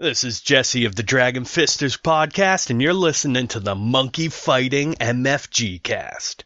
This is Jesse of the Dragon Fisters podcast, and you're listening to the Monkey Fighting MFG cast.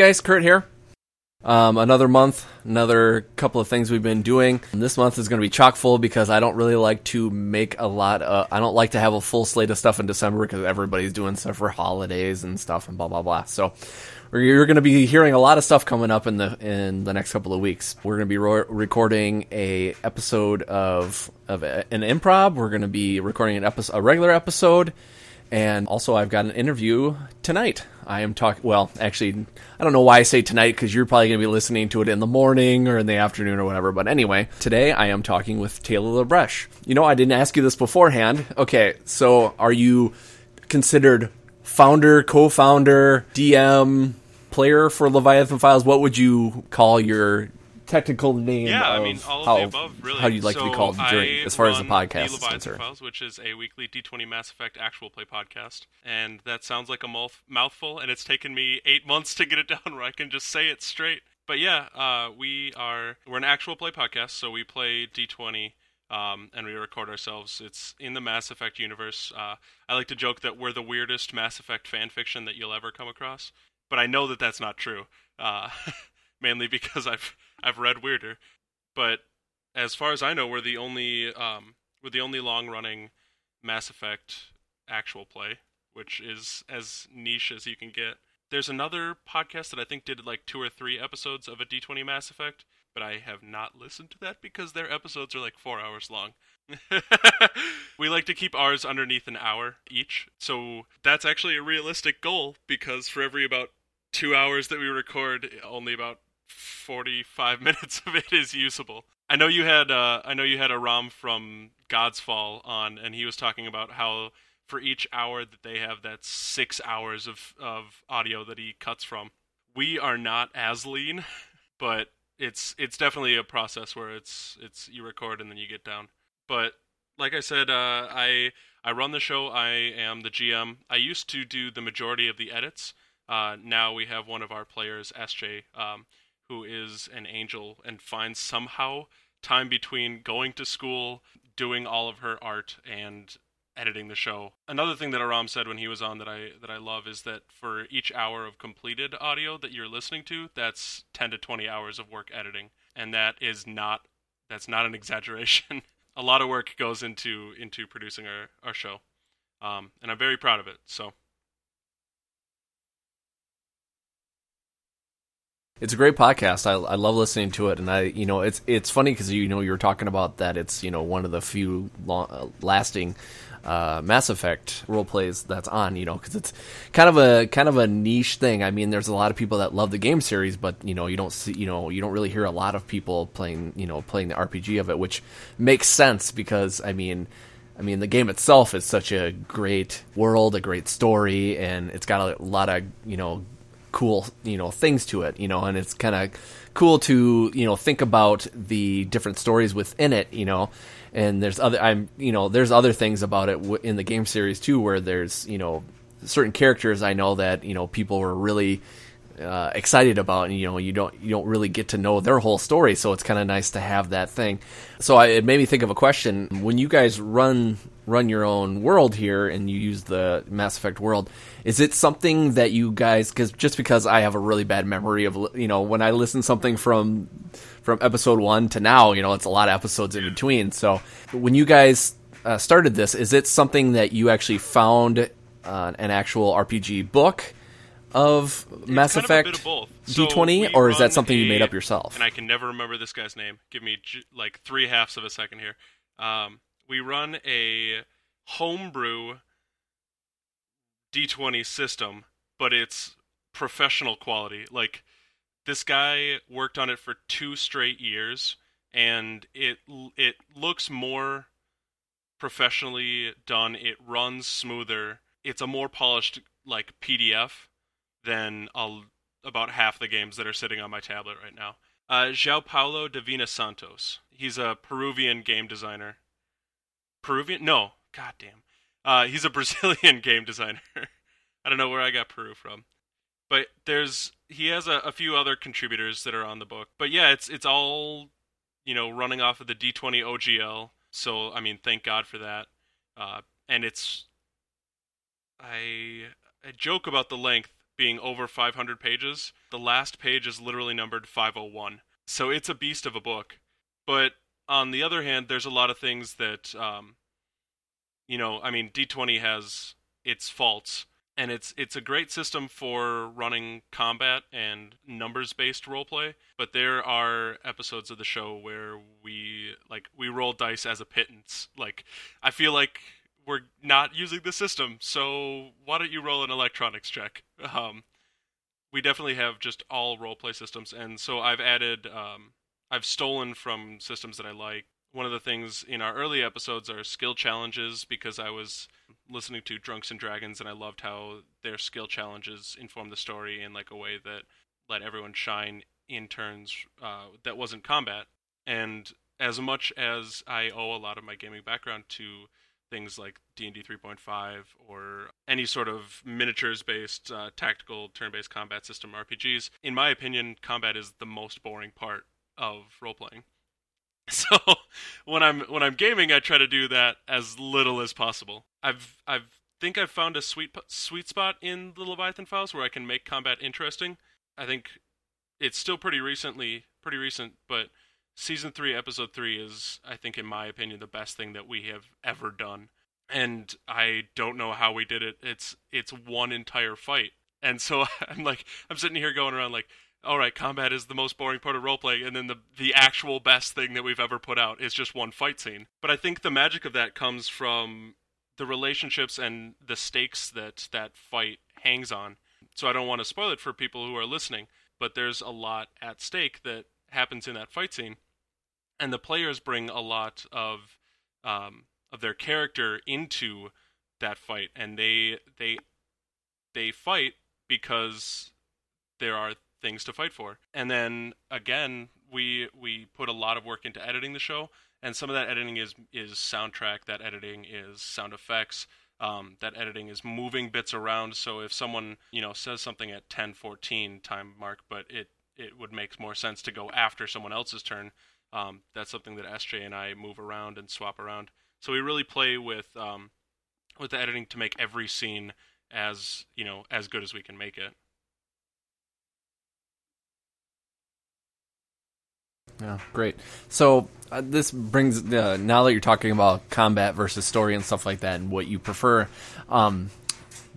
Guys, Kurt here. Um, another month, another couple of things we've been doing. This month is going to be chock full because I don't really like to make a lot. Of, I don't like to have a full slate of stuff in December because everybody's doing stuff for holidays and stuff and blah blah blah. So you're going to be hearing a lot of stuff coming up in the in the next couple of weeks. We're going to be recording a episode of of an improv. We're going to be recording an episode, a regular episode and also, I've got an interview tonight. I am talking, well, actually, I don't know why I say tonight because you're probably going to be listening to it in the morning or in the afternoon or whatever. But anyway, today I am talking with Taylor Labresh. You know, I didn't ask you this beforehand. Okay, so are you considered founder, co founder, DM, player for Leviathan Files? What would you call your technical name. Yeah, I mean, all of how, the above, really. How you'd like so to be called during, as far as the podcast is concerned. Files, which is a weekly D20 Mass Effect actual play podcast, and that sounds like a mouth- mouthful, and it's taken me eight months to get it down where I can just say it straight. But yeah, uh, we are we're an actual play podcast, so we play D20. Um, and we record ourselves. It's in the Mass Effect universe. Uh, I like to joke that we're the weirdest Mass Effect fan fiction that you'll ever come across, but I know that that's not true. Uh, mainly because I've I've read weirder but as far as I know, we're the only um, we're the only long running Mass Effect actual play, which is as niche as you can get. There's another podcast that I think did like two or three episodes of a D20 Mass Effect, but I have not listened to that because their episodes are like four hours long. we like to keep ours underneath an hour each, so that's actually a realistic goal because for every about two hours that we record, only about 45 minutes of it is usable. I know you had uh, I know you had Aram from God's Fall on, and he was talking about how for each hour that they have, that's six hours of of audio that he cuts from. We are not as lean, but it's it's definitely a process where it's it's you record and then you get down. But like I said, uh, I I run the show. I am the GM. I used to do the majority of the edits. Uh, now we have one of our players, SJ. Um, who is an angel and finds somehow time between going to school, doing all of her art, and editing the show. Another thing that Aram said when he was on that I that I love is that for each hour of completed audio that you're listening to, that's 10 to 20 hours of work editing, and that is not that's not an exaggeration. a lot of work goes into into producing our our show, um, and I'm very proud of it. So It's a great podcast. I, I love listening to it, and I you know it's it's funny because you know you were talking about that it's you know one of the few long, uh, lasting uh, Mass Effect role plays that's on. You know because it's kind of a kind of a niche thing. I mean, there's a lot of people that love the game series, but you know you don't see you know you don't really hear a lot of people playing you know playing the RPG of it, which makes sense because I mean. I mean, the game itself is such a great world, a great story, and it's got a lot of you know cool you know things to it you know and it's kind of cool to you know think about the different stories within it you know. And there's other i'm you know there's other things about it w- in the game series too where there's you know certain characters i know that you know people were really uh, excited about and you know you don't you don't really get to know their whole story so it's kind of nice to have that thing so I, it made me think of a question when you guys run run your own world here and you use the Mass Effect world, is it something that you guys because just because I have a really bad memory of you know when I listen something from from episode one to now, you know it's a lot of episodes in between. So when you guys uh, started this, is it something that you actually found uh, an actual RPG book? Of Mass it's Effect So D20, or is that something you made up yourself? And I can never remember this guy's name. Give me j- like three halves of a second here. Um, we run a homebrew D20 system, but it's professional quality. Like this guy worked on it for two straight years, and it it looks more professionally done. It runs smoother. It's a more polished like PDF than a, about half the games that are sitting on my tablet right now. Uh, João Paulo Divina Santos. He's a Peruvian game designer. Peruvian? No, goddamn. Uh, he's a Brazilian game designer. I don't know where I got Peru from, but there's he has a, a few other contributors that are on the book. But yeah, it's it's all you know running off of the D20 OGL. So I mean, thank God for that. Uh, and it's I I joke about the length being over 500 pages. The last page is literally numbered 501. So it's a beast of a book. But on the other hand, there's a lot of things that, um, you know, I mean, D20 has its faults, and it's it's a great system for running combat and numbers based roleplay. But there are episodes of the show where we like we roll dice as a pittance. Like I feel like we're not using the system, so why don't you roll an electronics check? Um, we definitely have just all roleplay systems, and so I've added, um, I've stolen from systems that I like. One of the things in our early episodes are skill challenges because I was listening to Drunks and Dragons, and I loved how their skill challenges inform the story in like a way that let everyone shine in turns uh, that wasn't combat. And as much as I owe a lot of my gaming background to things like D&D 3.5 or any sort of miniatures based uh, tactical turn based combat system RPGs. In my opinion, combat is the most boring part of role playing. So when I'm when I'm gaming, I try to do that as little as possible. I've I've think I've found a sweet sweet spot in the Leviathan Files where I can make combat interesting. I think it's still pretty recently pretty recent, but season three, episode three is, I think, in my opinion, the best thing that we have ever done. And I don't know how we did it. It's it's one entire fight, and so I'm like, I'm sitting here going around like, all right, combat is the most boring part of roleplay, and then the the actual best thing that we've ever put out is just one fight scene. But I think the magic of that comes from the relationships and the stakes that that fight hangs on. So I don't want to spoil it for people who are listening, but there's a lot at stake that happens in that fight scene and the players bring a lot of um, of their character into that fight, and they they they fight because there are things to fight for. And then again, we we put a lot of work into editing the show, and some of that editing is is soundtrack. That editing is sound effects. Um, that editing is moving bits around. So if someone you know says something at 10:14 time mark, but it it would make more sense to go after someone else's turn um, that's something that SJ and I move around and swap around. So we really play with um, with the editing to make every scene as you know as good as we can make it. Yeah, great. So uh, this brings now that you're talking about combat versus story and stuff like that, and what you prefer. Um,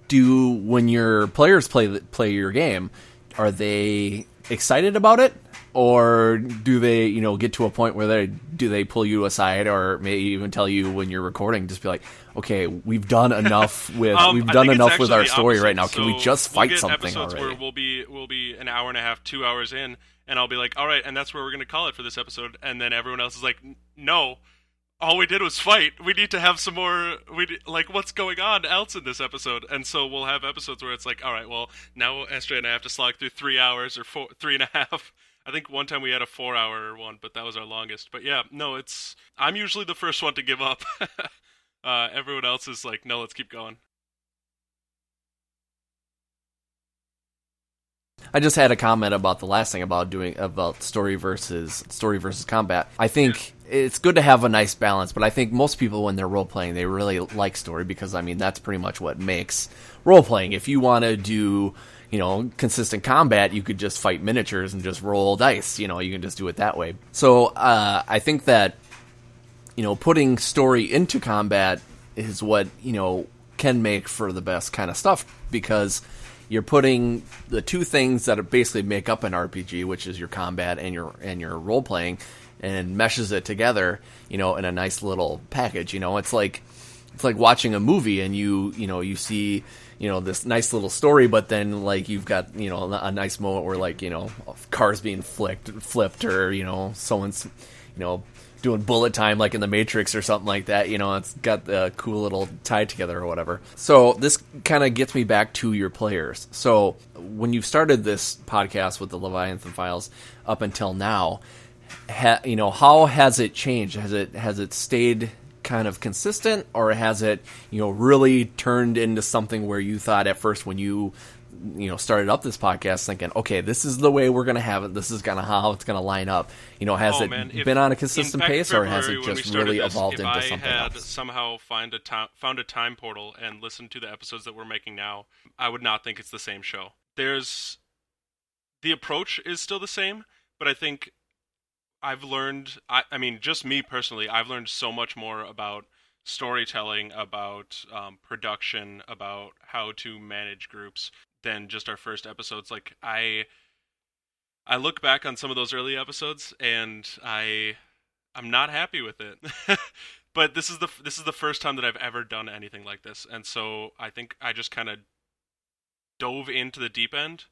do when your players play play your game, are they excited about it? Or do they you know get to a point where they do they pull you aside or maybe even tell you when you're recording? Just be like okay we've done enough with um, we've done enough with our story right now. Can we just fight we'll something episodes already? where we'll be we'll be an hour and a half two hours in and i'll be like all right and that's where we're going to call it for this episode. And then everyone else is like no. All we did was fight. We need to have some more. We like what's going on else in this episode, and so we'll have episodes where it's like, all right, well now SJ and I have to slog through three hours or four, three and a half I think one time we had a four hour one, but that was our longest. But yeah, no, it's I'm usually the first one to give up. uh, everyone else is like, no, let's keep going. I just had a comment about the last thing about doing about story versus story versus combat. I think yeah. it's good to have a nice balance, but I think most people when they're role playing, they really like story because I mean that's pretty much what makes role playing. If you want to do you know, consistent combat, you could just fight miniatures and just roll dice. You know, you can just do it that way. So uh, I think that you know, putting story into combat is what you know can make for the best kind of stuff because you're putting the two things that basically make up an RPG, which is your combat and your and your role playing, and meshes it together, you know, in a nice little package. You know, it's like it's like watching a movie and you you know you see you know this nice little story, but then like you've got you know a nice moment where like you know cars being flicked flipped or you know someone's you know doing bullet time like in the Matrix or something like that. You know, it's got the cool little tie together or whatever. So this kind of gets me back to your players. So when you started this podcast with the Leviathan Files up until now, ha, you know, how has it changed? Has it has it stayed kind of consistent or has it you know really turned into something where you thought at first when you you know started up this podcast thinking okay this is the way we're going to have it. This is going to how it's going to line up. You know has Oh, it man, if- been on a consistent pace or has it just really this, evolved if into I something had else? somehow find a time, found a time portal and listened to the episodes that we're making now, I would not think it's the same show. There's the approach is still the same, but I think I've learned. I, I mean, just me personally, I've learned so much more about storytelling, about um, production, about how to manage groups than just our first episodes. Like I, I look back on some of those early episodes and I, I'm not happy with it. but this is the this is the first time that I've ever done anything like this, and so I think I just kind of dove into the deep end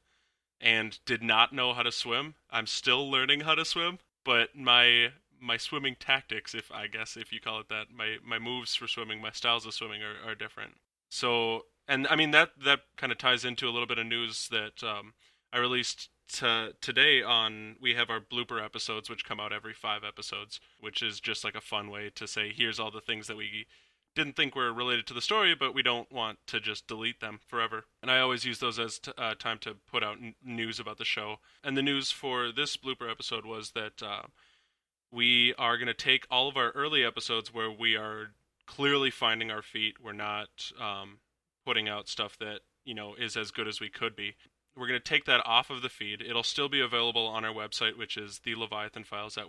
and did not know how to swim. I'm still learning how to swim, but my my swimming tactics, if I guess if you call it that, my my moves for swimming, my styles of swimming are, are different. So, and I mean that that kind of ties into a little bit of news that um, I released to, today on we have our blooper episodes which come out every 5 episodes, which is just like a fun way to say here's all the things that we didn't think we were related to the story, but we don't want to just delete them forever. And I always use those as t- uh, time to put out n- news about the show. And the news for this blooper episode was that uh, we are going to take all of our early episodes where we are clearly finding our feet. We're not um, putting out stuff that you know is as good as we could be. We're going to take that off of the feed. It'll still be available on our website, which is the Leviathan Files at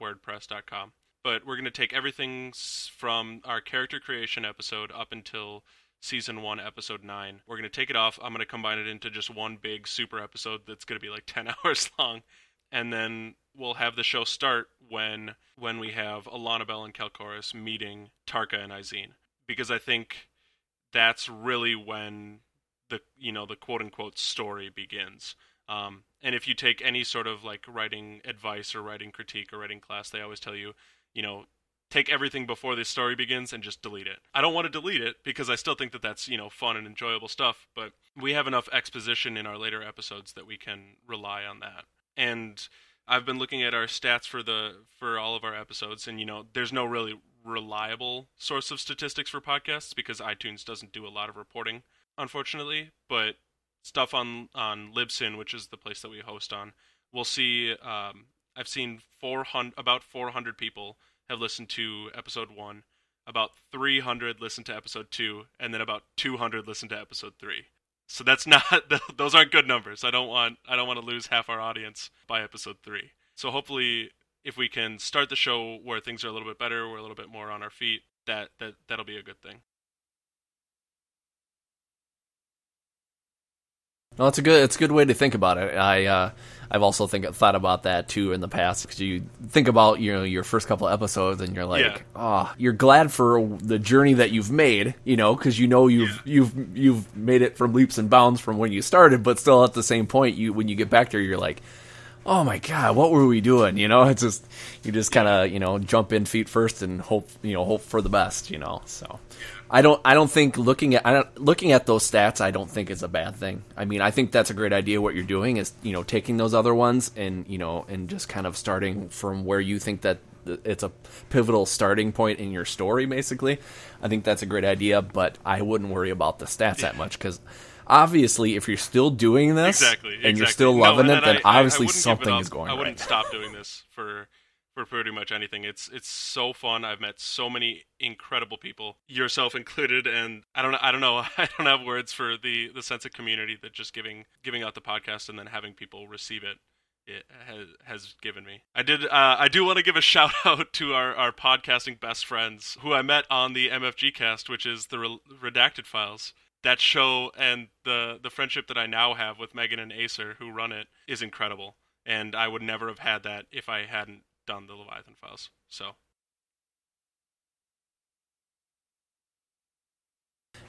wordpress.com but we're going to take everything from our character creation episode up until season 1 episode 9 we're going to take it off. I'm going to combine it into just one big super episode that's going to be like 10 hours long. And then we'll have the show start when when we have Alana Bell and Calcoris meeting Tarka and Izine. Because I think that's really when the you know the quote unquote story begins. Um, and if you take any sort of like writing advice or writing critique or writing class, they always tell you, you know, take everything before the story begins and just delete it. I don't want to delete it because I still think that that's, you know, fun and enjoyable stuff, but we have enough exposition in our later episodes that we can rely on that. And I've been looking at our stats for the for all of our episodes and you know, there's no really reliable source of statistics for podcasts because iTunes doesn't do a lot of reporting, unfortunately, but stuff on on Libsyn, which is the place that we host on, we'll see um, I've seen 400 about 400 people have listened to episode 1, about 300 listened to episode 2, and then about 200 listened to episode 3. So that's not those aren't good numbers. I don't want I don't want to lose half our audience by episode 3. So hopefully if we can start the show where things are a little bit better, we're a little bit more on our feet, that that that'll be a good thing. No, it's a good it's a good way to think about it. I uh, I've also think thought about that too in the past because you think about you know your first couple episodes and you're like, Yeah. oh, you're glad for the journey that you've made, you know, because you know you've you've you've made it from leaps and bounds from when you started, but still at the same point, you when you get back there, you're like, oh my god, what were we doing? You know, it's just you just kind of you know jump in feet first and hope you know hope for the best, you know. So I don't I don't think looking at I don't, looking at those stats I don't think is a bad thing. I mean, I think that's a great idea. What you're doing is you know taking those other ones and you know and just kind of starting from where you think that it's a pivotal starting point in your story basically i think that's a great idea but i wouldn't worry about the stats that much because obviously if you're still doing this exactly and you're still loving and it then I- I- I obviously it something is going I wouldn't right stop doing this for for pretty much anything. It's it's so fun. I've met so many incredible people, yourself included, and I don't I don't know I don't have words for the the sense of community that just giving giving out the podcast and then having people receive it it has has given me. I did. Uh, I do want to give a shout out to our, our podcasting best friends who I met on the MFG cast, which is the Re- Redacted Files. That show and the the friendship that I now have with Megan and Acer, who run it, is incredible. And I would never have had that if I hadn't done the Leviathan Files. So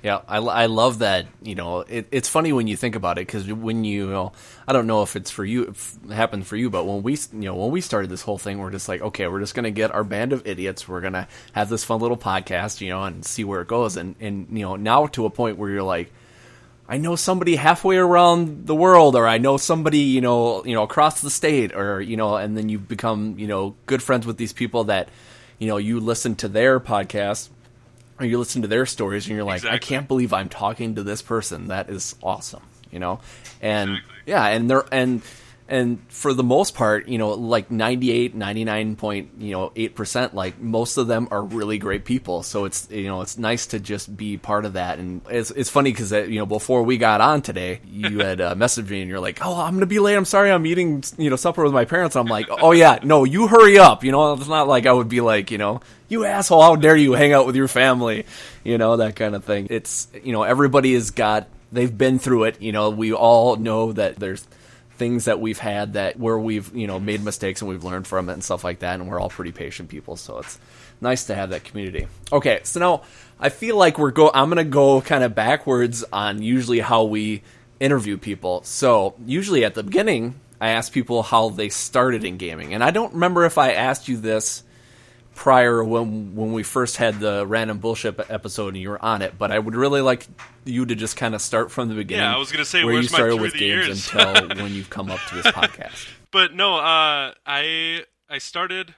Yeah, I, I love that. You know, it, it's funny when you think about it because when you, you know, I don't know if it's for you, it happened for you, but when we, you know, when we started this whole thing, we're just like, okay, we're just gonna get our band of idiots. We're gonna have this fun little podcast, you know, and see where it goes. And and you know, now to a point where you're like, I know somebody halfway around the world, or I know somebody, you know, you know, across the state, or you know, and then you become, you know, good friends with these people that, you know, you listen to their podcast or you listen to their stories and you're like, exactly. I can't believe I'm talking to this person. That is awesome, you know? And exactly. yeah, and they're and and for the most part, you know, like 98, 99 point, you know, 8%, like most of them are really great people. So it's, you know, it's nice to just be part of that. And it's, it's funny because, uh, you know, before we got on today, you had uh, messaged me and you're like, oh, I'm to be late. I'm sorry. I'm eating, you know, supper with my parents. I'm like, oh, yeah, no, you hurry up. You know, it's not like I would be like, you know, you asshole, how dare you hang out with your family, you know, that kind of thing. It's, you know, everybody has got, they've been through it. You know, we all know that there's, things that we've had that where we've you know made mistakes and we've learned from it and stuff like that and we're all pretty patient people so it's nice to have that community. Okay so now i feel like we're go i'm gonna go kind of backwards on usually how we interview people. So usually at the beginning i ask people how they started in gaming and i don't remember if i asked you this prior when when we first had the random bullshit episode and you were on it, but I would really like you to just kind of start from the beginning. Yeah, I was going to say where you started with games until when you've come up to this podcast. But no, uh, I I started.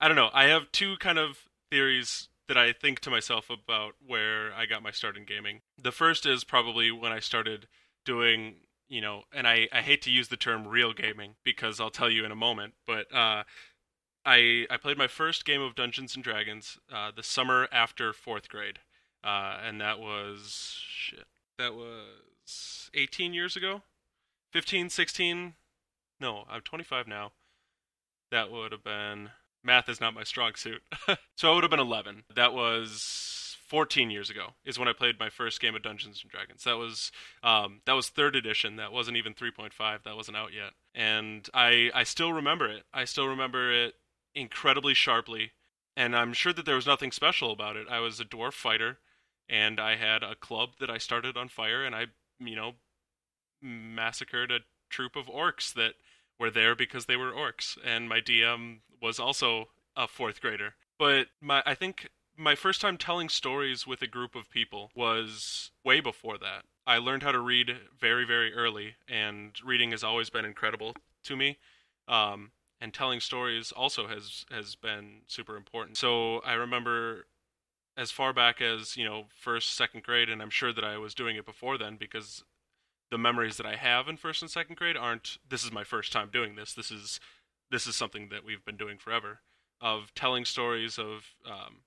I don't know. I have two kind of theories that I think to myself about where I got my start in gaming. The first is probably when I started doing you know, and I, I hate to use the term real gaming because I'll tell you in a moment, but uh, I I played my first game of Dungeons and Dragons uh, the summer after fourth grade, uh, and that was shit. That was 18 years ago, 15, 16. No, I'm 25 now. That would have been math is not my strong suit. so I would have been 11. That was 14 years ago is when I played my first game of Dungeons and Dragons. That was um, that was third edition. That wasn't even 3.5. That wasn't out yet. And I I still remember it. I still remember it incredibly sharply, and I'm sure that there was nothing special about it. I was a dwarf fighter, and I had a club that I started on fire, and I, you know, massacred a troop of orcs that were there because they were orcs, and my DM was also a fourth grader. But my, I think my first time telling stories with a group of people was way before that. I learned how to read very, very early, and reading has always been incredible to me. Um, and telling stories also has has been super important. So I remember as far back as you know first second grade, and I'm sure that I was doing it before then because the memories that I have in first and second grade aren't. This is my first time doing this. This is this is something that we've been doing forever of telling stories of um,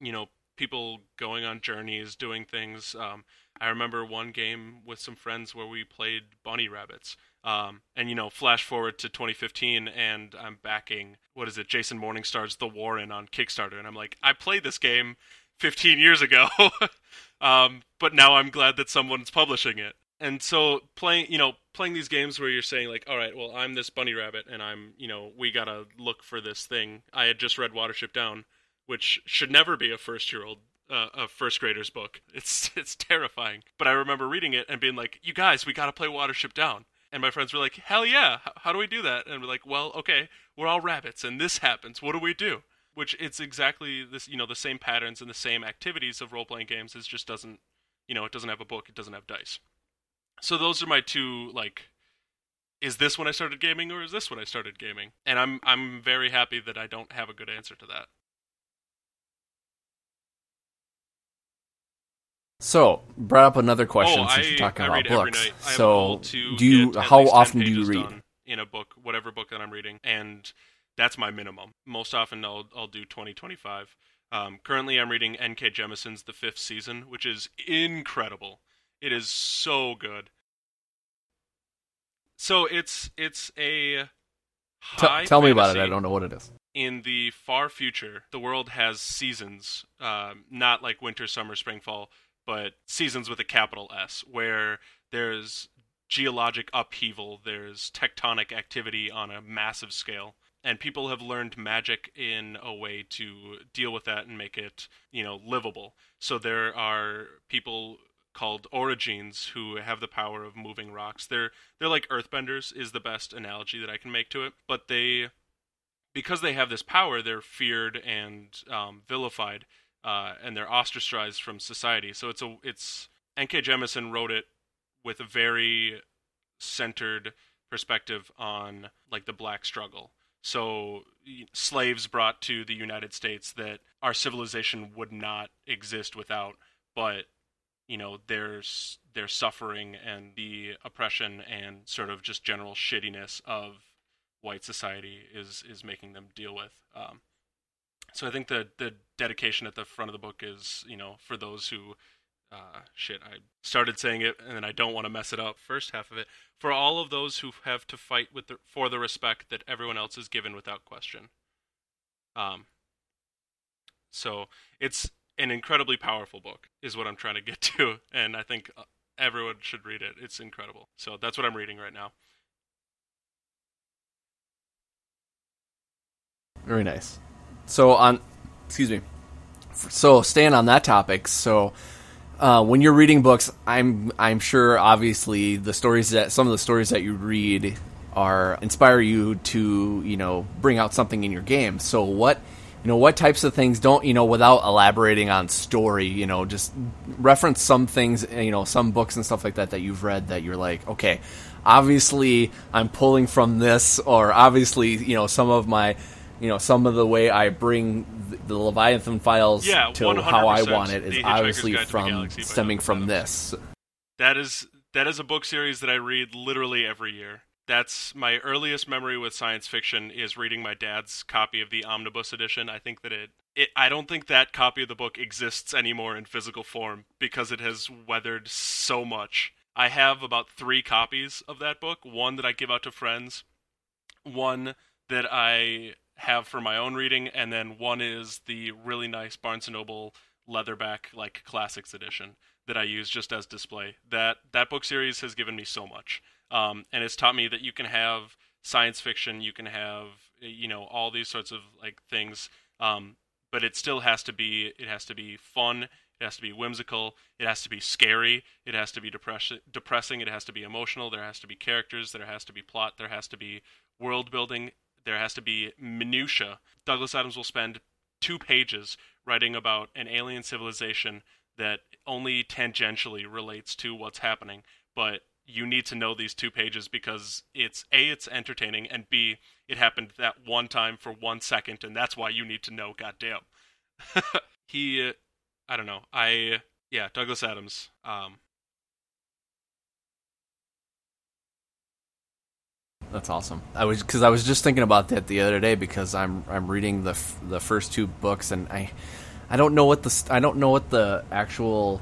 you know people going on journeys, doing things. Um, I remember one game with some friends where we played bunny rabbits um, and you know, flash forward to 2015, and I'm backing what is it, Jason Morningstar's The Warren on Kickstarter, and I'm like, I played this game 15 years ago, um, but now I'm glad that someone's publishing it. And so playing, you know, playing these games where you're saying like, all right, well, I'm this bunny rabbit, and I'm, you know, we gotta look for this thing. I had just read Watership Down, which should never be a first year old uh, a first grader's book. It's it's terrifying. But I remember reading it and being like, "You guys, we got to play Watership Down." And my friends were like, "Hell yeah! How, how do we do that?" And we're like, "Well, okay, we're all rabbits, and this happens. What do we do?" Which it's exactly this, you know, the same patterns and the same activities of role playing games. It just doesn't, you know, it doesn't have a book, it doesn't have dice. So those are my two like is this when I started gaming or is this when I started gaming? And I'm I'm very happy that I don't have a good answer to that. So, brought up another question oh, since I, you're talking I about books. So, do you? How often do you read? In a book, whatever book that I'm reading, and that's my minimum. Most often, I'll I'll do 20, 25. Um, currently, I'm reading N.K. Jemisin's The Fifth Season, which is incredible. It is so good. So it's it's a T- tell me about it. I don't know what it is. In the far future, the world has seasons, um, not like winter, summer, spring, fall but seasons with a capital S, where there's geologic upheaval, there's tectonic activity on a massive scale. and people have learned magic in a way to deal with that and make it you know livable so there are people called Orogenes who have the power of moving rocks they're they're like earthbenders is the best analogy that i can make to it but they because they have this power they're feared and um, vilified uh, and they're ostracized from society so it's a it's N.K. Jemisin wrote it with a very centered perspective on like the black struggle so slaves brought to the United States that our civilization would not exist without, but you know there's their suffering and the oppression and sort of just general shittiness of white society is is making them deal with. Um, so I think the the dedication at the front of the book is you know for those who uh, shit, I started saying it and I don't want to mess it up. First half of it. For all of those who have to fight with the, for the respect that everyone else is given without question. Um, so it's an incredibly powerful book, is what I'm trying to get to. And I think uh, everyone should read it. It's incredible. So that's what I'm reading right now. Very nice. So on, excuse me. So staying on that topic, so uh, when you're reading books, I'm I'm sure obviously the stories that some of the stories that you read are inspire you to you know bring out something in your game. So what you know what types of things don't you know without elaborating on story you know just reference some things you know some books and stuff like that that you've read that you're like okay obviously I'm pulling from this or obviously you know some of my you know some of the way I bring the Leviathan files yeah, to how I want it is obviously from stemming from this. That is that is a book series that I read literally every year. That's my earliest memory with science fiction is reading my dad's copy of the omnibus edition. I think that it, it I don't think that copy of the book exists anymore in physical form because it has weathered so much. I have about 3 copies of that book, one that I give out to friends, one that I have for my own reading, and then one is the really nice Barnes and Noble leatherback like classics edition that I use just as display. That that book series has given me so much, um, and it's taught me that you can have science fiction, you can have you know all these sorts of like things, um, but it still has to be it has to be fun. It has to be whimsical. It has to be scary. It has to be depress- depressing. It has to be emotional. There has to be characters. There has to be plot. There has to be world building there has to be minutia. Douglas Adams will spend two pages writing about an alien civilization that only tangentially relates to what's happening, but you need to know these two pages because it's a it's entertaining and b it happened that one time for one second and that's why you need to know goddamn he i don't know i yeah douglas adams um That's awesome. I was because I was just thinking about that the other day because I'm I'm reading the the first two books and I I don't know what the I don't know what the actual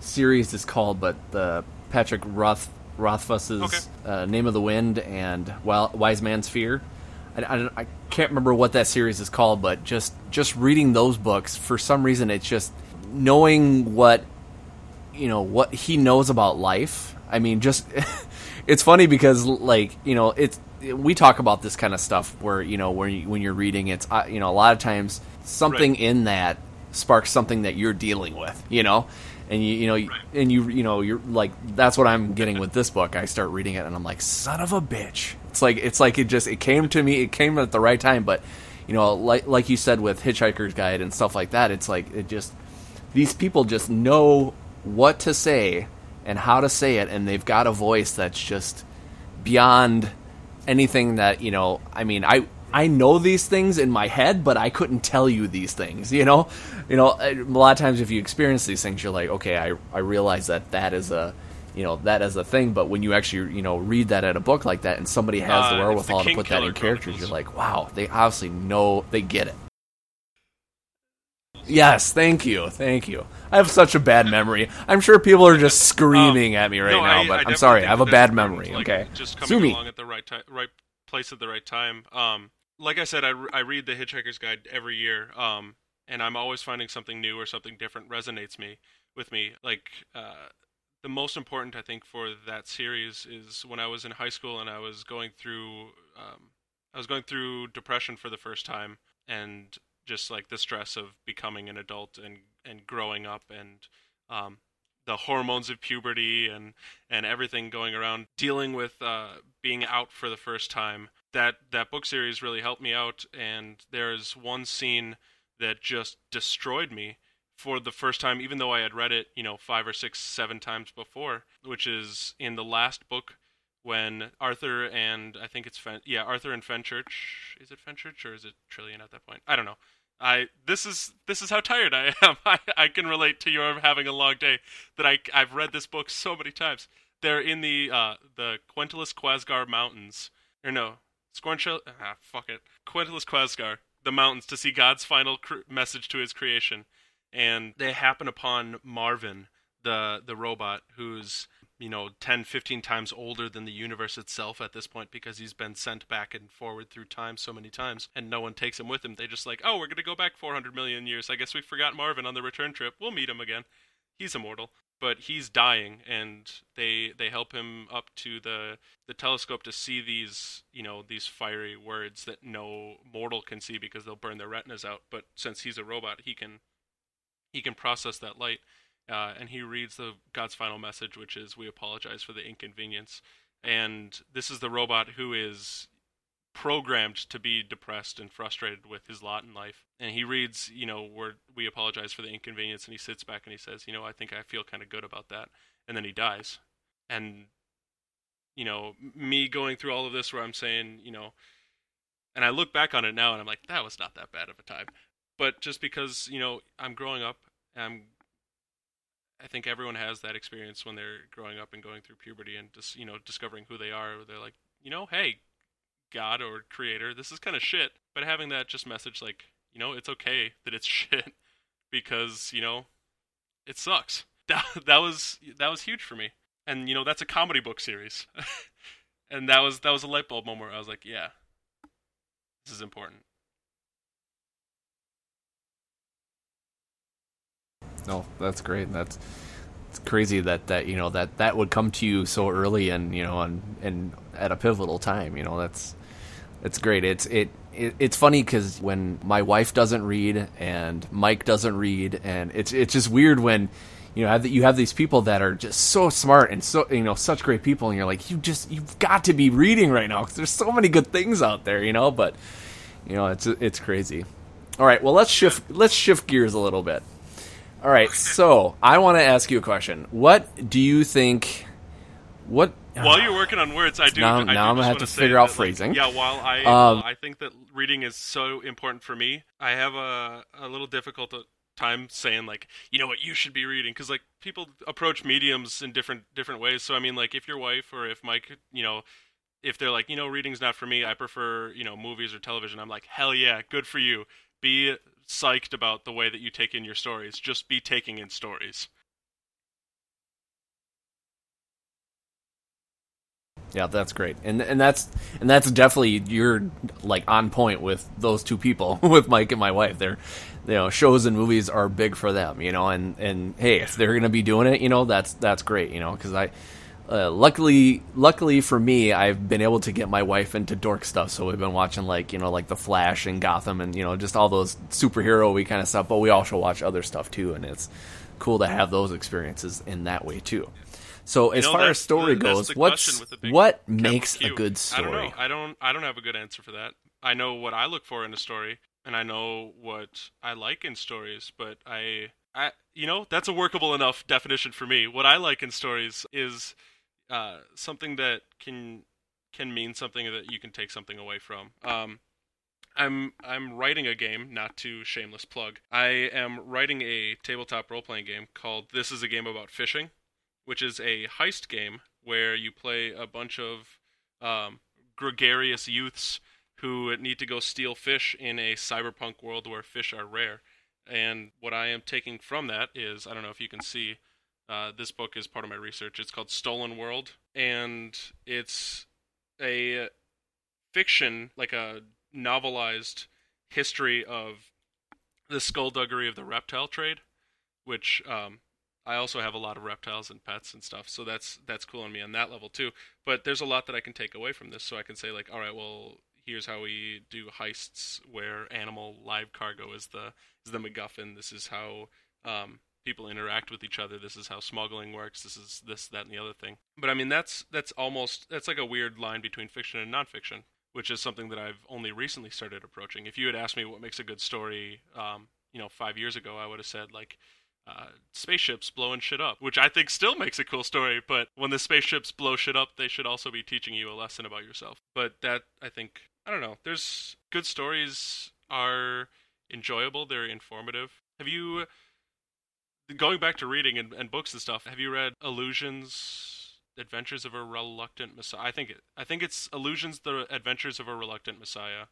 series is called, but the Patrick Roth Rothfuss's okay. uh, Name of the Wind and Wise Man's Fear. I, I, I, can't remember what that series is called, but just just reading those books for some reason it's just knowing what you know what he knows about life. I mean, just it's funny because like you know it's we talk about this kind of stuff where you know when you, when you're reading it's uh, you know a lot of times something right. in that sparks something that you're dealing with you know and you you know right. and you you know you're like that's what I'm getting with this book I start reading it and I'm like son of a bitch it's like it's like it just it came to me it came at the right time but you know like like you said with Hitchhiker's Guide and stuff like that it's like it just these people just know what to say and how to say it, and they've got a voice that's just beyond anything that you know. I mean, I I know these things in my head, but I couldn't tell you these things. You know, you know, a lot of times if you experience these things, you're like, okay, I I realize that that is a you know that as a thing but when you actually you know read that at a book like that and somebody has uh, the wherewithal the to put that in characters you're like wow they obviously know they get it Yes, thank you, thank you. I have such a bad memory. I'm sure people are just screaming um, at me right no, now, I, but I am sorry. I have a bad memory. Like, okay, just coming Sue along at the right time, right place at the right time. Um, like I said, I, I read the Hitchhiker's Guide every year, um, and I'm always finding something new or something different resonates me with me. Like uh, the most important, I think, for that series is when I was in high school and I was going through um, I was going through depression for the first time, and just like the stress of becoming an adult and and growing up and um, the hormones of puberty and and everything going around dealing with uh, being out for the first time that that book series really helped me out. And there's one scene that just destroyed me for the first time even though I had read it you know five or six seven times before which is in the last book when Arthur and I think it's Fen- yeah Arthur and Fenchurch. Is it Fenchurch or is it Trillian at that point? I don't know I this is this is how tired I am. I, I can relate to your having a long day. That I I've read this book so many times. They're in the uh the Quentulus Quazgar Mountains. Or no, Scornchel ah fuck it. Quentulus Quazgar, the mountains to see God's final cr- message to his creation. And they happen upon Marvin, the the robot who's you know 10 15 times older than the universe itself at this point because he's been sent back and forward through time so many times and no one takes him with him. They just like oh we're going to go back 400 million years. I guess we forgot marvin on the return trip. We'll meet him again. He's immortal but he's dying and they they help him up to the the telescope to see these you know these fiery words that no mortal can see because they'll burn their retinas out. But since he's a robot he can he can process that light uh, and he reads the God's final message, which is, "We apologize for the inconvenience." And this is the robot who is programmed to be depressed and frustrated with his lot in life. And he reads, you know, we we apologize for the inconvenience, and he sits back and he says, you know, I think I feel kind of good about that. And then he dies. And you know, me going through all of this, where I'm saying, you know, and I look back on it now, and I'm like, that was not that bad of a time. But just because you know I'm growing up, I'm I think everyone has that experience when they're growing up and going through puberty and just you know discovering who they are. They're like, you know, hey, God or Creator, this is kind of shit. But having that just message like, you know, it's okay that it's shit because you know, it sucks. That that was that was huge for me. And you know, that's a comedy book series, and that was that was a light bulb moment. Where I was like, yeah, this is important. No, that's great. That's it's crazy that that you know that that would come to you so early and you know and and at a pivotal time. You know that's it's great. It's it, it it's funny because when my wife doesn't read and Mike doesn't read, and it's it's just weird when you know you have these people that are just so smart and so you know such great people, and you're like you just you've got to be reading right now because there's so many good things out there, you know. But you know it's it's crazy. All right, well let's shift let's shift gears a little bit. All right, so I want to ask you a question. What do you think? What while you're working on words, I do. Now, I now do I'm gonna have wanna figure out that, like, phrasing. yeah, while I Um, I think that reading is so important for me, I have a a little difficult time saying like, you know what, you should be reading because like people approach mediums in different different ways. So I mean, like if your wife or if Mike, you know. If they're like, you know, reading's not for me, I prefer, you know, movies or television. I'm like, hell yeah, good for you. Be psyched about the way that you take in your stories. Just be taking in stories. Yeah, that's great, and and that's and that's definitely you're like on point with those two people, with Mike and my wife. They're, you know, shows and movies are big for them, you know, and and hey, if they're gonna be doing it, you know, that's that's great, you know, because I. Uh, luckily, luckily for me, I've been able to get my wife into dork stuff. So we've been watching like you know like the Flash and Gotham and you know just all those superhero we kind of stuff. But we also watch other stuff too, and it's cool to have those experiences in that way too. So as know, far as story the- goes, what's question with the big what makes a Q. good story? I don't know. I don't. I don't have a good answer for that. I know what I look for in a story, and I know what I like in stories. But I, I, you know, that's a workable enough definition for me. What I like in stories is uh, something that can can mean something that you can take something away from. Um, I'm I'm writing a game, not to shameless plug. I am writing a tabletop role playing game called This is a game about fishing, which is a heist game where you play a bunch of um, gregarious youths who need to go steal fish in a cyberpunk world where fish are rare. And what I am taking from that is I don't know if you can see. Uh, this book is part of my research. It's called Stolen World, and it's a fiction, like a novelized history of the skullduggery of the reptile trade, which um, I also have a lot of reptiles and pets and stuff, so that's that's cool on me on that level too. But there's a lot that I can take away from this, so I can say like, all right, well, here's how we do heists where animal live cargo is the is the MacGuffin. This is how um, people interact with each other. This is how smuggling works. This is this, that, and the other thing. But I mean, that's that's almost that's like a weird line between fiction and nonfiction, which is something that I've only recently started approaching. If you had asked me what makes a good story, um, you know, five years ago, I would have said like uh, spaceships blowing shit up, which I think still makes a cool story. But when the spaceships blow shit up, they should also be teaching you a lesson about yourself. But that I think I don't know. There's good stories are enjoyable. They're informative. Have you going back to reading and, and books and stuff? Have you read Illusions? Adventures of a Reluctant Messiah. I think it. I think it's Illusions: The Adventures of a Reluctant Messiah.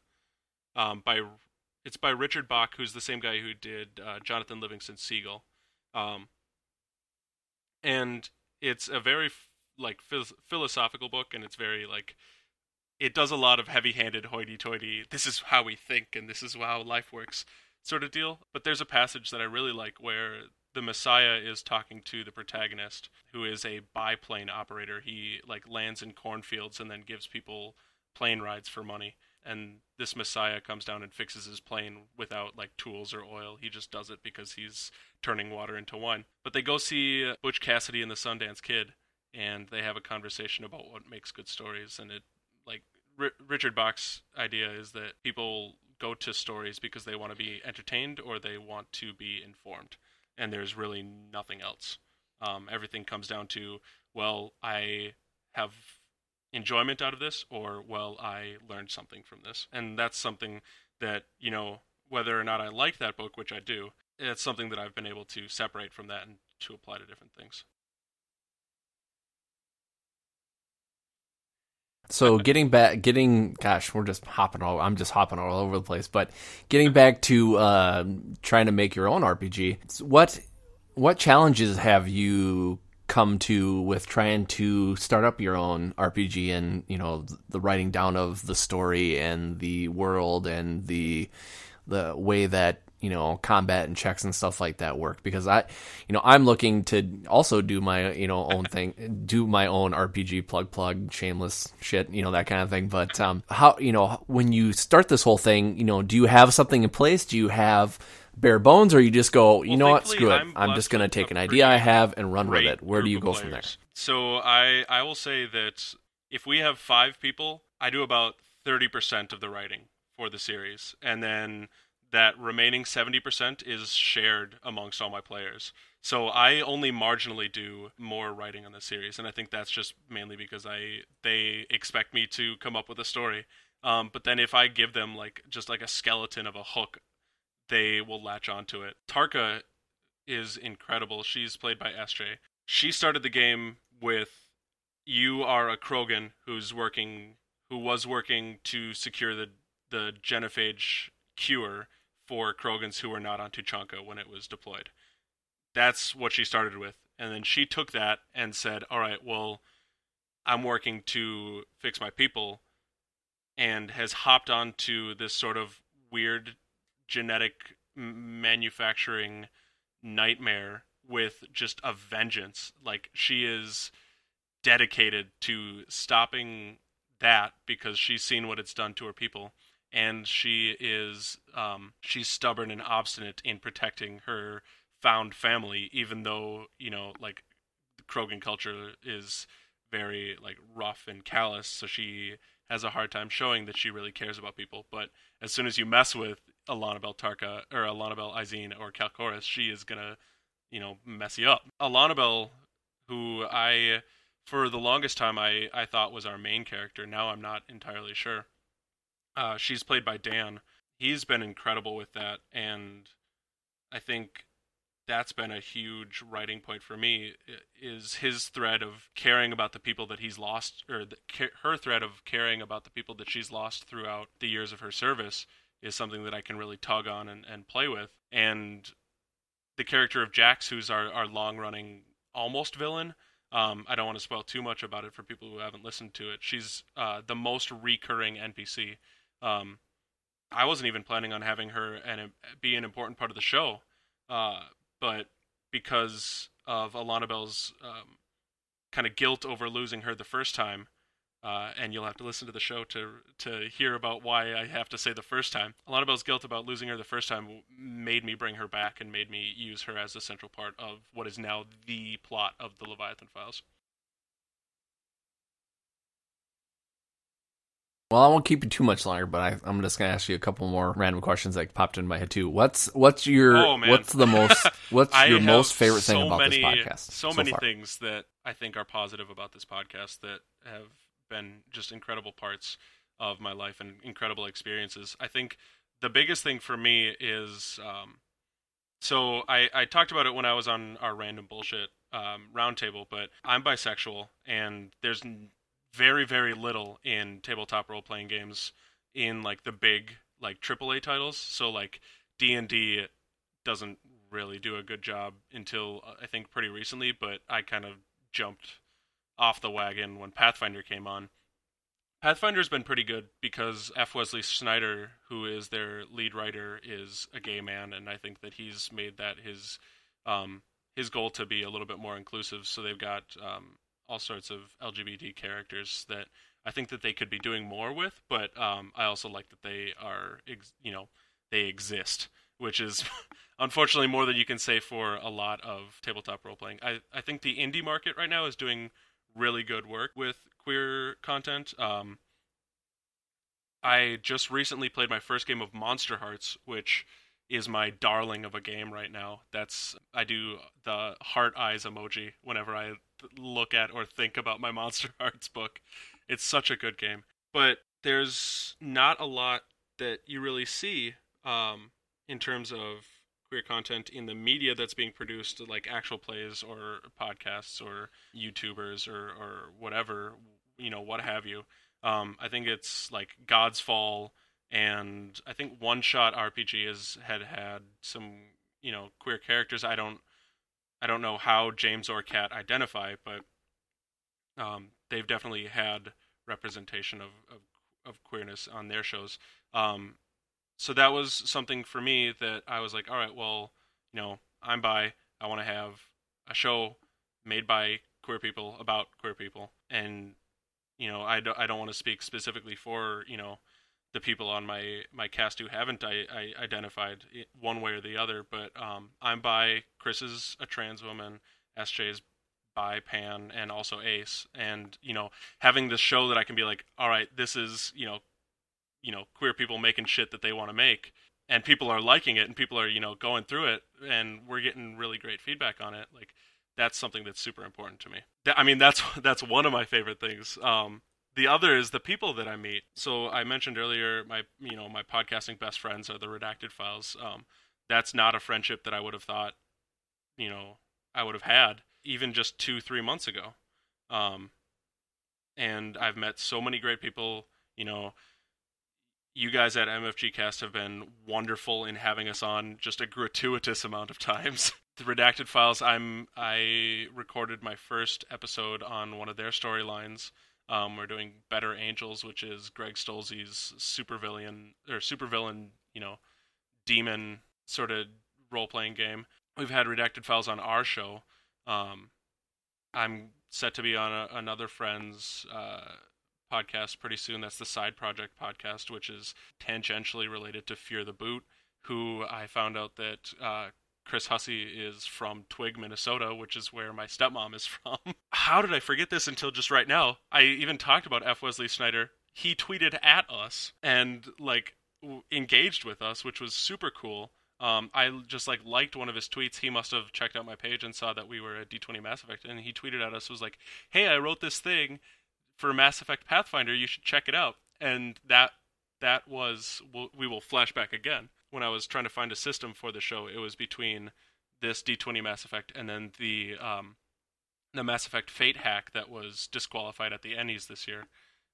Um, by it's by Richard Bach, who's the same guy who did uh, Jonathan Livingston Seagull. Um, and it's a very like philosophical book, and it's very like it does a lot of heavy-handed hoity-toity. This is how we think, and this is how life works, sort of deal. But there's a passage that I really like where the Messiah is talking to the protagonist, who is a biplane operator. He like lands in cornfields and then gives people plane rides for money. And this messiah comes down and fixes his plane without like tools or oil. He just does it because he's turning water into wine. But they go see butch cassidy and the sundance kid and they have a conversation about what makes good stories. And it like R- richard bach's idea is that people go to stories because they want to be entertained or they want to be informed and there's really nothing else. Um, everything comes down to well i have enjoyment out of this or well i learned something from this. And that's something that you know whether or not i like that book which i do it's something that i've been able to separate from that and to apply to different things so getting back getting gosh we're just hopping all i'm just hopping all over the place but getting back to uh, trying to make your own rpg what what challenges have you come to with trying to start up your own RPG and you know the writing down of the story and the world and the the way that you know combat and checks and stuff like that work because I you know I'm looking to also do my you know own thing do my own RPG plug plug shameless shit you know that kind of thing but um how you know when you start this whole thing you know do you have something in place do you have bare bones, or you just go, you well, know what, screw it. I'm, I'm just going to take an idea I have and run with it. Where do you go from there? So I I will say that if we have five people, I do about thirty percent of the writing for the series, and then that remaining seventy percent is shared amongst all my players. So I only marginally do more writing on the series, and I think that's just mainly because I they expect me to come up with a story. Um, but then if I give them like just like a skeleton of a hook they will latch onto it. Tarka is incredible. She's played by SJ. She started the game with you are a Krogan who's working who was working to secure the the genophage cure for Krogans who were not on Tuchanka when it was deployed. That's what she started with. And then she took that and said, All right, well, I'm working to fix my people and has hopped onto this sort of weird genetic manufacturing nightmare with just a vengeance. Like she is dedicated to stopping that because she's seen what it's done to her people and she is um, she's stubborn and obstinate in protecting her found family even though you know like the krogan culture is very like rough and callous so she has a hard time showing that she really cares about people but as soon as you mess with Alana Beltarka or Alana Bel Izene or Calcoris, she is gonna, you know, mess you up. Alana Bel, who I for the longest time I, I thought was our main character. Now I'm not entirely sure. Uh, she's played by Dan. He's been incredible with that, and I think that's been a huge writing point for me. Is his thread of caring about the people that he's lost, or the, her thread of caring about the people that she's lost throughout the years of her service is something that I can really tug on and, and play with. And the character of Jax, who's our, our long running almost villain, um, I don't want to spoil too much about it for people who haven't listened to it. She's uh, the most recurring NPC. Um, I wasn't even planning on having her and be an important part of the show, uh, but because of Alana Bel's um, kind of guilt over losing her the first time, uh, and you'll have to listen to the show to to hear about why I have to say the first time. Alana Bel's guilt about losing her the first time made me bring her back and made me use her as a central part of what is now the plot of the Leviathan Files. Well, I won't keep you too much longer, but I, am just gonna ask you a couple more random questions that popped in my head too. What's what's your oh, what's the most what's your most favorite so thing about many, this podcast? So, so many far? things that I think are positive about this podcast that have been just incredible parts of my life and incredible experiences. I think the biggest thing for me is um, so I, I talked about it when I was on our random bullshit um, roundtable, but I'm bisexual, and there's very very little in tabletop role playing games in like the big like AAA titles. So like D and D doesn't really do a good job until uh, I think pretty recently, but I kind of jumped off the wagon when Pathfinder came on. Pathfinder's been pretty good because F. Wesley Schneider, who is their lead writer, is a gay man, and I think that he's made that his um, his goal to be a little bit more inclusive. So they've got um, all sorts of LGBT characters that I think that they could be doing more with, but um, I also like that they are, ex- you know, they exist, which is unfortunately more than you can say for a lot of tabletop role playing. I, I think the indie market right now is doing really good work with queer content. Um, I just recently played my first game of Monsterhearts, which is my darling of a game right now. That's I do the heart eyes emoji whenever I look at or think about my Monsterhearts book. It's such a good game, but there's not a lot that you really see um, in terms of queer content in the media that's being produced, like actual plays or podcasts or YouTubers or or whatever, you know, what have you. Um, I think it's like God's Fall and I think One Shot RPG has had had some you know queer characters. I don't I don't know how James or Kat identify, but um, they've definitely had representation of, of, of queerness on their shows. Um, so that was something for me that I was like, all right, well, you know, I'm bi. I want to have a show made by queer people about queer people, and you know, I don't want to speak specifically for you know the people on my my cast who haven't I, I identified one way or the other, but um, I'm by Chris is a trans woman, SJ is by Pan, and also Ace, and you know having this show that I can be like, all right, this is you know, you know queer people making shit that they want to make, and people are liking it, and people are you know going through it, and we're getting really great feedback on it, like. That's something that's super important to me. I mean, that's that's one of my favorite things. Um, the other is the people that I meet. So I mentioned earlier my you know my podcasting best friends are the redacted files. Um, that's not a friendship that I would have thought you know I would have had even just two three months ago. Um, and I've met so many great people. You know, you guys at MFGCast have been wonderful in having us on just a gratuitous amount of times. the redacted files. I'm I recorded my first episode on one of their storylines um, we're doing Better Angels, which is Greg Stolze's supervillain or supervillain, you know, demon sort of role playing game. We've had redacted files on our show. Um, I'm set to be on a, another friend's uh, podcast pretty soon. That's the Side Project podcast, which is tangentially related to Fear the Boot, who I found out that uh, Chris Hussey is from Twig, Minnesota, which is where my stepmom is from. How did I forget this until just right now? I even talked about F. Wesley Schneider. He tweeted at us and like w- engaged with us, which was super cool. Um, I just like liked one of his tweets. He must have checked out my page and saw that we were at D20 Mass Effect, and he tweeted at us was like, "Hey, I wrote this thing for Mass Effect Pathfinder. You should check it out." And that that was we will flashback again when I was trying to find a system for the show, it was between this D20 Mass Effect and then the um, the Mass Effect Fate hack that was disqualified at the Ennies this year.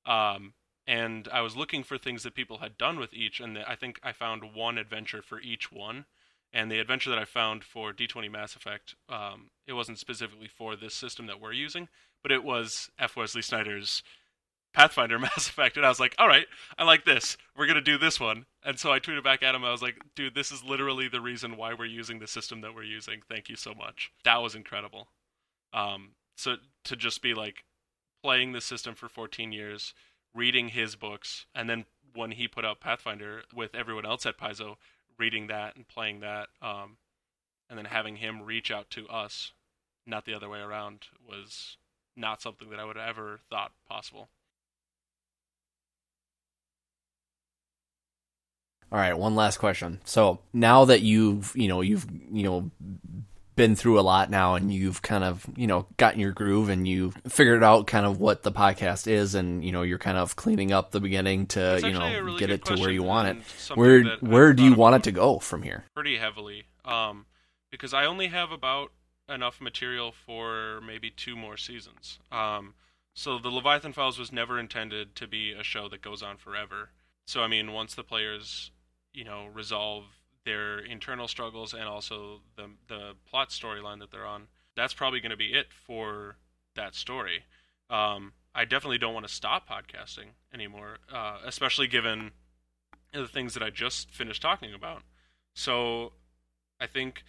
Um, and I was looking for things that people had done with each, and I think I found one adventure for each one. And the adventure that I found for D20 Mass Effect, um, it wasn't specifically for this system that we're using, but it was F. Wesley Schneider's Pathfinder Mass Effect, and I was like, all right, I like this. We're gonna do this one. And so I tweeted back at him. I was like, dude, this is literally the reason why we're using the system that we're using. Thank you so much. That was incredible. Um, so to just be like, playing the system for 14 years, reading his books, and then when he put out Pathfinder with everyone else at Paizo, reading that and playing that, um, and then having him reach out to us, not the other way around, was not something that I would have ever thought possible. All right, one last question. So now that you've you know you've you know been through a lot now and you've kind of you know gotten your groove and you've figured out kind of what the podcast is and you know you're kind of cleaning up the beginning to That's you know really get it to where you want it. Where where do you want it to go from here? pretty heavily um, because I only have about enough material for maybe two more seasons. Um, so the Leviathan Files was never intended to be a show that goes on forever. So I mean, once the players, you know, resolve their internal struggles and also the the plot storyline that they're on, that's probably going to be it for that story. Um, I definitely don't want to stop podcasting anymore, uh, especially given the things that I just finished talking about. So I think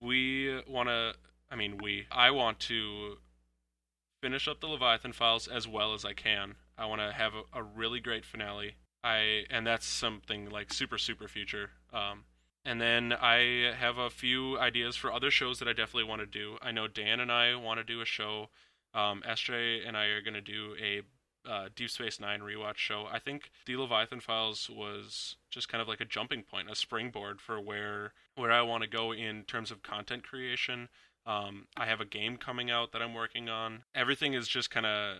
we want to, I mean, we, I want to finish up the Leviathan files as well as I can. I want to have a, a really great finale. I, and that's something like super, super future. Um, and then I have a few ideas for other shows that I definitely want to do. I know Dan and I want to do a show. Um, SJ and I are going to do a uh, Deep Space Nine rewatch show. I think the Leviathan Files was just kind of like a jumping point, a springboard for where where I want to go in terms of content creation. Um, I have a game coming out that I'm working on. Everything is just kind of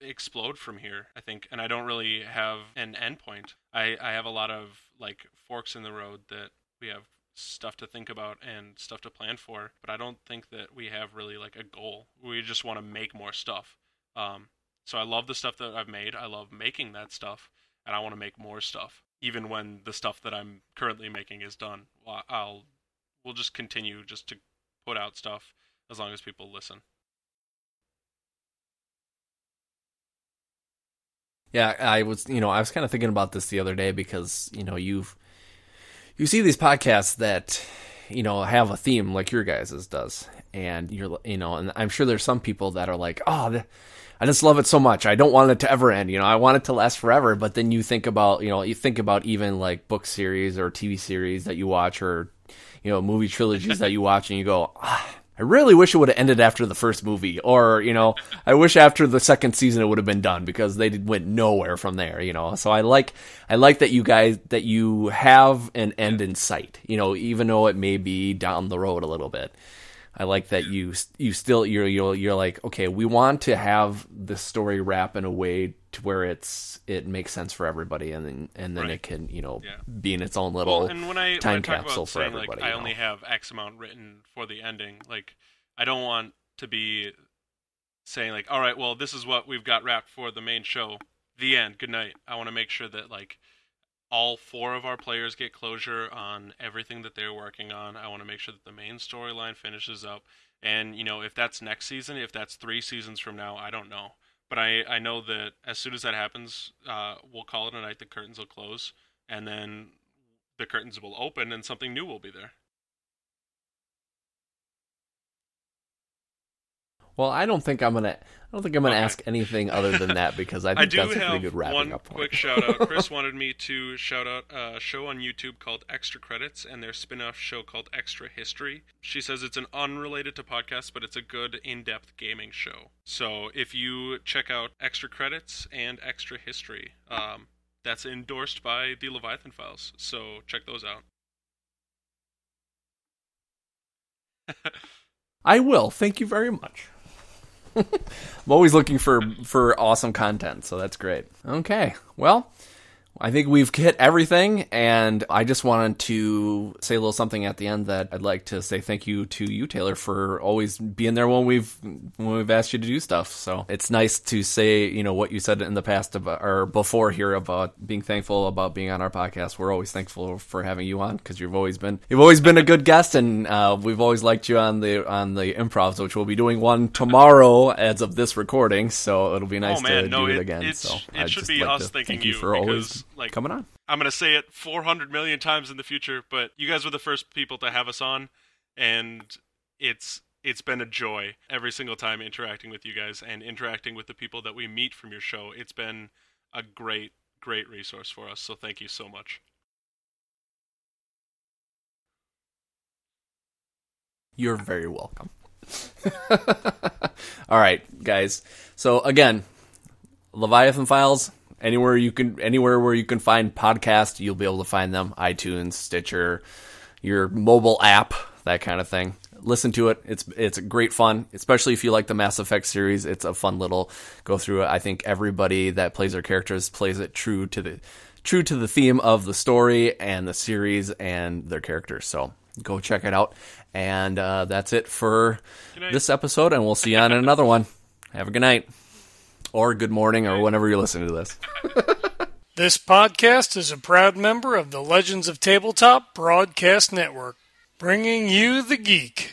explode from here, I think, and I don't really have an endpoint. I I have a lot of like forks in the road that we have stuff to think about and stuff to plan for, but I don't think that we have really like a goal. We just want to make more stuff. Um, so I love the stuff that I've made. I love making that stuff, and I want to make more stuff. Even when the stuff that I'm currently making is done, I'll we'll just continue just to put out stuff as long as people listen. Yeah, I was, you know, I was kind of thinking about this the other day because, you know, you've you see these podcasts that, you know, have a theme like your guys's does, and you're, you know, and I'm sure there's some people that are like, oh, I just love it so much. I don't want it to ever end. You know, I want it to last forever. But then you think about, you know, you think about even like book series or TV series that you watch or, you know, movie trilogies that you watch, and you go, ah, I really wish it would have ended after the first movie, or you know, I wish after the second season it would have been done because they went nowhere from there. You know, so I like I like that you guys that you have an end in sight. You know, even though it may be down the road a little bit. I like that you you still you're you're you're like okay, we want to have the story wrap in a way to where it's it makes sense for everybody, and then and then Right. it can you know Yeah. be in its own little well, and when I, time when I capsule about for saying everybody. like I you only have X amount written for the ending, like I don't want to be saying like, all right, well, this is what we've got wrapped for the main show. The end. Good night. I want to make sure that like all four of our players get closure on everything that they're working on. I want to make sure that the main storyline finishes up. And you know, if that's next season, if that's three seasons from now, I don't know. But I I know that as soon as that happens, uh, we'll call it a night. The curtains will close, and then the curtains will open, and something new will be there. Well, I don't think I'm gonna. I don't think I'm gonna Okay. ask anything other than that because I I think do that's a pretty good wrapping one up point. quick shout out. Chris wanted me to shout out a show on YouTube called Extra Credits and their spin off show called Extra History. She says it's an unrelated to podcasts, but it's a good in depth gaming show. So if you check out Extra Credits and Extra History, um, that's endorsed by the Leviathan Files. So check those out. I will. Thank you very much. I'm always looking for for awesome content, so that's great. Okay, well, I think we've hit everything, and I just wanted to say a little something at the end that I'd like to say thank you to you, Taylor, for always being there when we've when we've asked you to do stuff. So it's nice to say, you know, what you said in the past about or before here about being thankful about being on our podcast. We're always thankful for having you on because you've always been you've always been a good guest, and uh, we've always liked you on the on the improvs, which we'll be doing one tomorrow as of this recording. So it'll be nice oh man, to no, do it, it, again. so it I'd should be like us thanking thank you, for because like coming on. I'm gonna say it 400 million times in the future, but you guys were the first people to have us on, and it's it's been a joy every single time interacting with you guys and interacting with the people that we meet from your show. It's been a great, great resource for us. So thank you so much. You're very welcome. All right, guys. So again, Leviathan Files. Anywhere you can, anywhere where you can find podcasts, you'll be able to find them. iTunes, Stitcher, your mobile app, that kind of thing. Listen to it. It's it's great fun, especially if you like the Mass Effect series. It's a fun little go through it. I think everybody that plays their characters plays it true to the true to the theme of the story and the series and their characters. So go check it out. And uh, that's it for this episode, and we'll see you on another one. Have a good night, or good morning, or whenever you're listening to this. This podcast is a proud member of the Legends of Tabletop Broadcast Network, bringing you the geek.